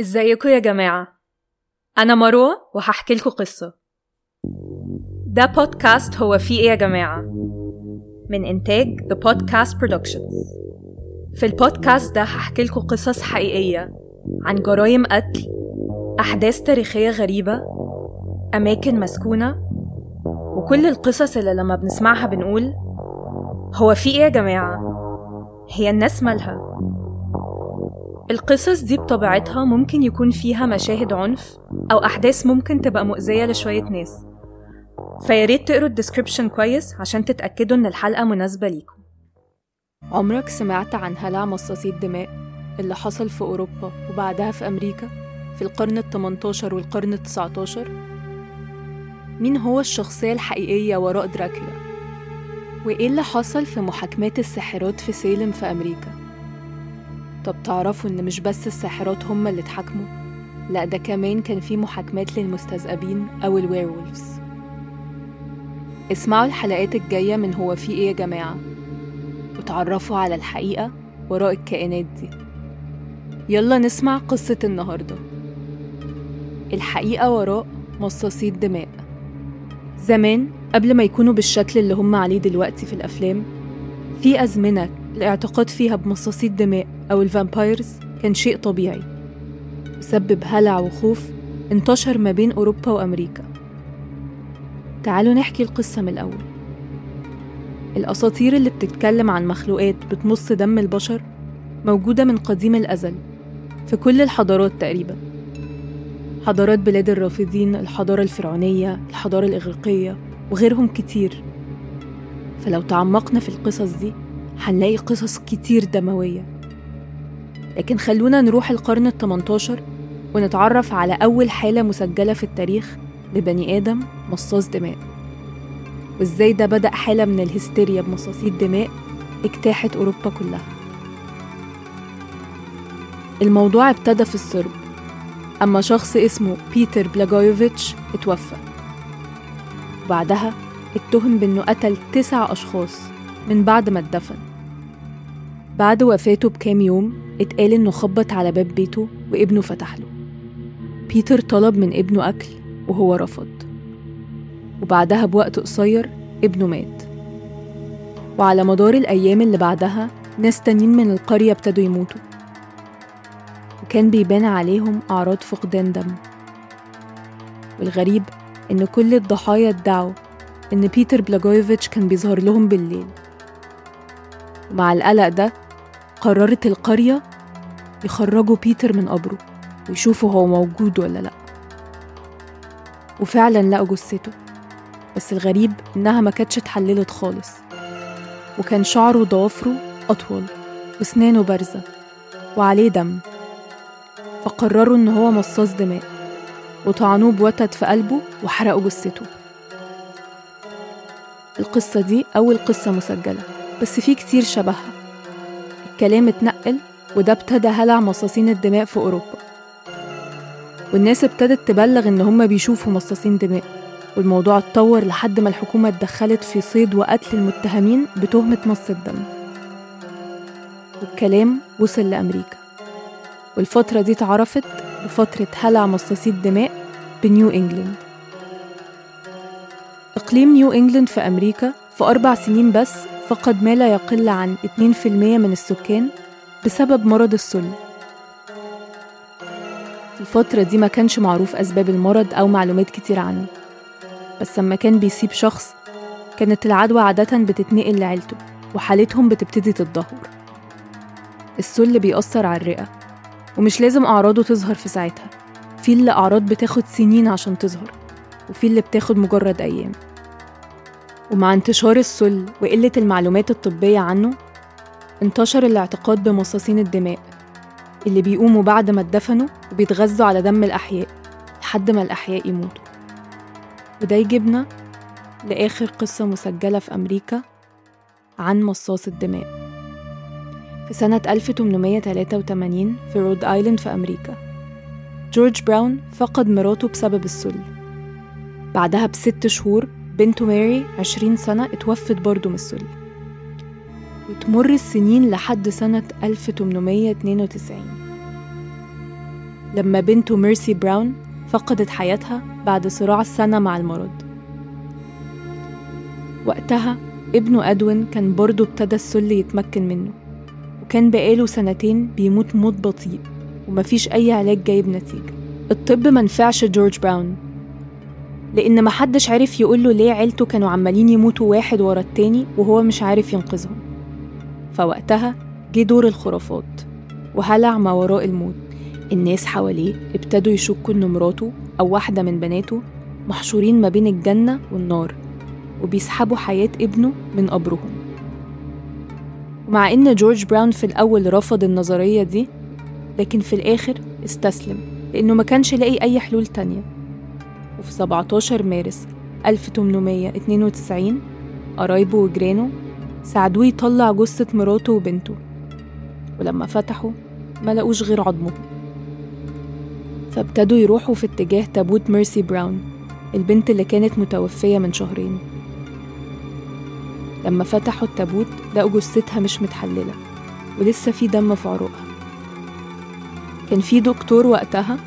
ازيكم يا جماعة؟ أنا مروة وهحكي لكم قصة. ده بودكاست هو فيه إيه يا جماعة؟ من إنتاج The Podcast Productions. في البودكاست ده هحكي لكم قصص حقيقية عن جرائم قتل أحداث تاريخية غريبة أماكن مسكونة وكل القصص اللي لما بنسمعها بنقول هو في إيه يا جماعة؟ هي الناس مالها. القصص دي بطبيعتها ممكن يكون فيها مشاهد عنف أو أحداث ممكن تبقى مؤذية لشوية ناس فياريت تقروا ال description كويس عشان تتأكدوا إن الحلقة مناسبة ليكم عمرك سمعت عن هلع مصاصي الدماء اللي حصل في أوروبا وبعدها في أمريكا في القرن ال 18 والقرن ال 19 مين هو الشخصية الحقيقية وراء دراكولا؟ وإيه اللي حصل في محاكمات الساحرات في سيلم في أمريكا؟ طب تعرفوا إن مش بس الساحرات هما اللي اتحاكموا؟ لأ ده كمان كان في محاكمات للمستذئبين أو الويرولفز اسمعوا الحلقات الجاية من هو في إيه يا جماعة وتعرفوا على الحقيقة وراء الكائنات دي. يلا نسمع قصة النهاردة. الحقيقة وراء مصاصي الدماء زمان قبل ما يكونوا بالشكل اللي هم عليه دلوقتي في الأفلام في أزمنة الاعتقاد فيها بمصاصي الدماء أو الفامبايرز كان شيء طبيعي وسبب هلع وخوف انتشر ما بين أوروبا وأمريكا. تعالوا نحكي القصة من الأول. الأساطير اللي بتتكلم عن مخلوقات بتمص دم البشر موجودة من قديم الأزل في كل الحضارات تقريبا. حضارات بلاد الرافدين الحضارة الفرعونية الحضارة الإغريقية وغيرهم كتير. فلو تعمقنا في القصص دي هنلاقي قصص كتير دموية. لكن خلونا نروح القرن ال 18 ونتعرف على أول حالة مسجلة في التاريخ لبني آدم مصاص دماء. وإزاي ده بدأ حالة من الهستيريا بمصاصي الدماء اجتاحت أوروبا كلها. الموضوع ابتدى في الصرب لما شخص اسمه بيتر بلاجويوفيتش اتوفى. وبعدها اتهم بأنه قتل تسع أشخاص. من بعد ما اتدفن. بعد وفاته بكام يوم اتقال إنه خبط على باب بيته وابنه فتح له. بيتر طلب من ابنه أكل وهو رفض. وبعدها بوقت قصير ابنه مات. وعلى مدار الأيام اللي بعدها ناس تانيين من القرية ابتدوا يموتوا. وكان بيبان عليهم أعراض فقدان دم. والغريب إن كل الضحايا ادعوا إن بيتر بلاجويفيتش كان بيظهر لهم بالليل. ومع القلق ده قررت القرية يخرجوا بيتر من قبره ويشوفوا هو موجود ولا لأ. وفعلا لقوا جثته بس الغريب إنها ما كانتش اتحللت خالص. وكان شعره وضوافره أطول وسنانه بارزة وعليه دم. فقرروا إن هو مصاص دماء وطعنوه بوتد في قلبه وحرقوا جثته. القصة دي أول قصة مسجلة. بس في كتير شبهها. الكلام اتنقل وده ابتدى هلع مصاصين الدماء في أوروبا. والناس ابتدت تبلغ إن هما بيشوفوا مصاصين دماء. والموضوع اتطور لحد ما الحكومة اتدخلت في صيد وقتل المتهمين بتهمة مص الدم. والكلام وصل لأمريكا. والفترة دي اتعرفت بفترة هلع مصاصي الدماء بنيو إنجلند إقليم نيو إنجلند في أمريكا في أربع سنين بس فقد ما لا يقل عن 2% من السكان بسبب مرض السل. في الفترة دي ما كانش معروف أسباب المرض أو معلومات كتير عنه. بس لما كان بيسيب شخص كانت العدوى عادة بتتنقل لعيلته وحالتهم بتبتدي تتدهور. السل بيأثر على الرئة ومش لازم أعراضه تظهر في ساعتها. في اللي أعراض بتاخد سنين عشان تظهر وفي اللي بتاخد مجرد أيام. ومع انتشار السل وقلة المعلومات الطبية عنه انتشر الاعتقاد بمصاصين الدماء اللي بيقوموا بعد ما اتدفنوا وبيتغذوا على دم الأحياء لحد ما الأحياء يموتوا. وده يجيبنا لآخر قصة مسجلة في أمريكا عن مصاص الدماء. في سنة 1883 في رود آيلاند في أمريكا جورج براون فقد مراته بسبب السل. بعدها بست شهور بنته ماري عشرين سنة اتوفت برضه من السل وتمر السنين لحد سنة 1892 لما بنته ميرسي براون فقدت حياتها بعد صراع السنة مع المرض. وقتها ابنه أدوين كان برضه ابتدى السل يتمكن منه وكان بقاله سنتين بيموت موت بطيء ومفيش أي علاج جايب نتيجة. الطب منفعش جورج براون. لأن محدش عرف يقوله ليه عيلته كانوا عمالين يموتوا واحد ورا التاني وهو مش عارف ينقذهم. فوقتها جه دور الخرافات وهلع ما وراء الموت. الناس حواليه ابتدوا يشكوا إن مراته أو واحدة من بناته محشورين ما بين الجنة والنار وبيسحبوا حياة ابنه من قبرهم. ومع إن جورج براون في الأول رفض النظرية دي لكن في الآخر استسلم لأنه ما كانش لاقي أي حلول تانية. وفي 17 مارس 1892 قرايبه وجيرانه ساعدوه يطلع جثة مراته وبنته. ولما فتحوا ما لقوش غير عظمه. فابتدوا يروحوا في اتجاه تابوت ميرسي براون البنت اللي كانت متوفية من شهرين. لما فتحوا التابوت لقوا جثتها مش متحللة ولسه في دم في عروقها. كان في دكتور وقتها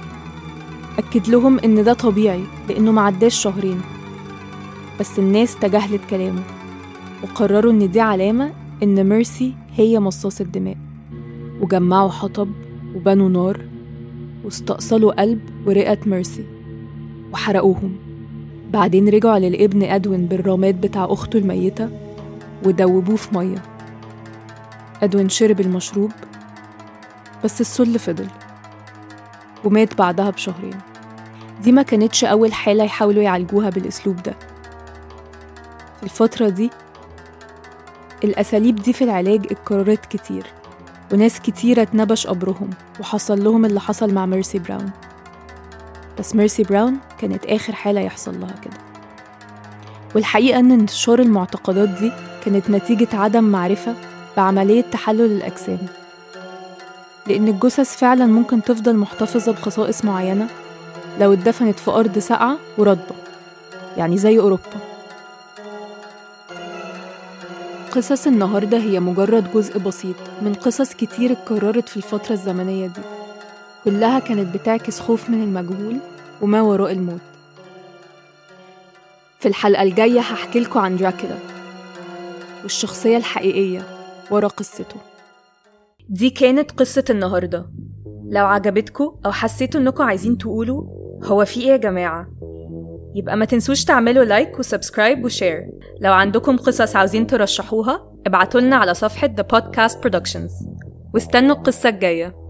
أكد لهم إن ده طبيعي لأنه معداش شهرين. بس الناس تجاهلت كلامه وقرروا إن دي علامة إن ميرسي هي مصاص الدماء. وجمعوا حطب وبنوا نار واستأصلوا قلب ورئة ميرسي وحرقوهم. بعدين رجعوا للابن أدوين بالرماد بتاع أخته الميتة ودوبوه في مية. أدوين شرب المشروب بس السل فضل. ومات بعدها بشهرين. دي ما كانتش أول حالة يحاولوا يعالجوها بالأسلوب ده. في الفترة دي الأساليب دي في العلاج اتكررت كتير وناس كتيرة اتنبش قبرهم وحصل لهم اللي حصل مع ميرسي براون. بس ميرسي براون كانت آخر حالة يحصل لها كده. والحقيقة إن انتشار المعتقدات دي كانت نتيجة عدم معرفة بعملية تحلل الأجسام. لأن الجثث فعلا ممكن تفضل محتفظة بخصائص معينة لو اتدفنت في أرض ساقعة ورطبة يعني زي أوروبا. قصص النهاردة هي مجرد جزء بسيط من قصص كتير اتكررت في الفترة الزمنية دي. كلها كانت بتعكس خوف من المجهول وما وراء الموت. في الحلقة الجاية هحكي لكم عن دراكولا والشخصية الحقيقية ورا قصته. دي كانت قصة النهاردة. لو عجبتكم أو حسيتوا إنكم عايزين تقولوا هو في إيه يا جماعة؟ يبقى ما تنسوش تعملوا لايك و subscribe و share. لو عندكم قصص عاوزين ترشحوها ابعتولنا على صفحة The Podcast Productions. واستنوا القصة الجاية.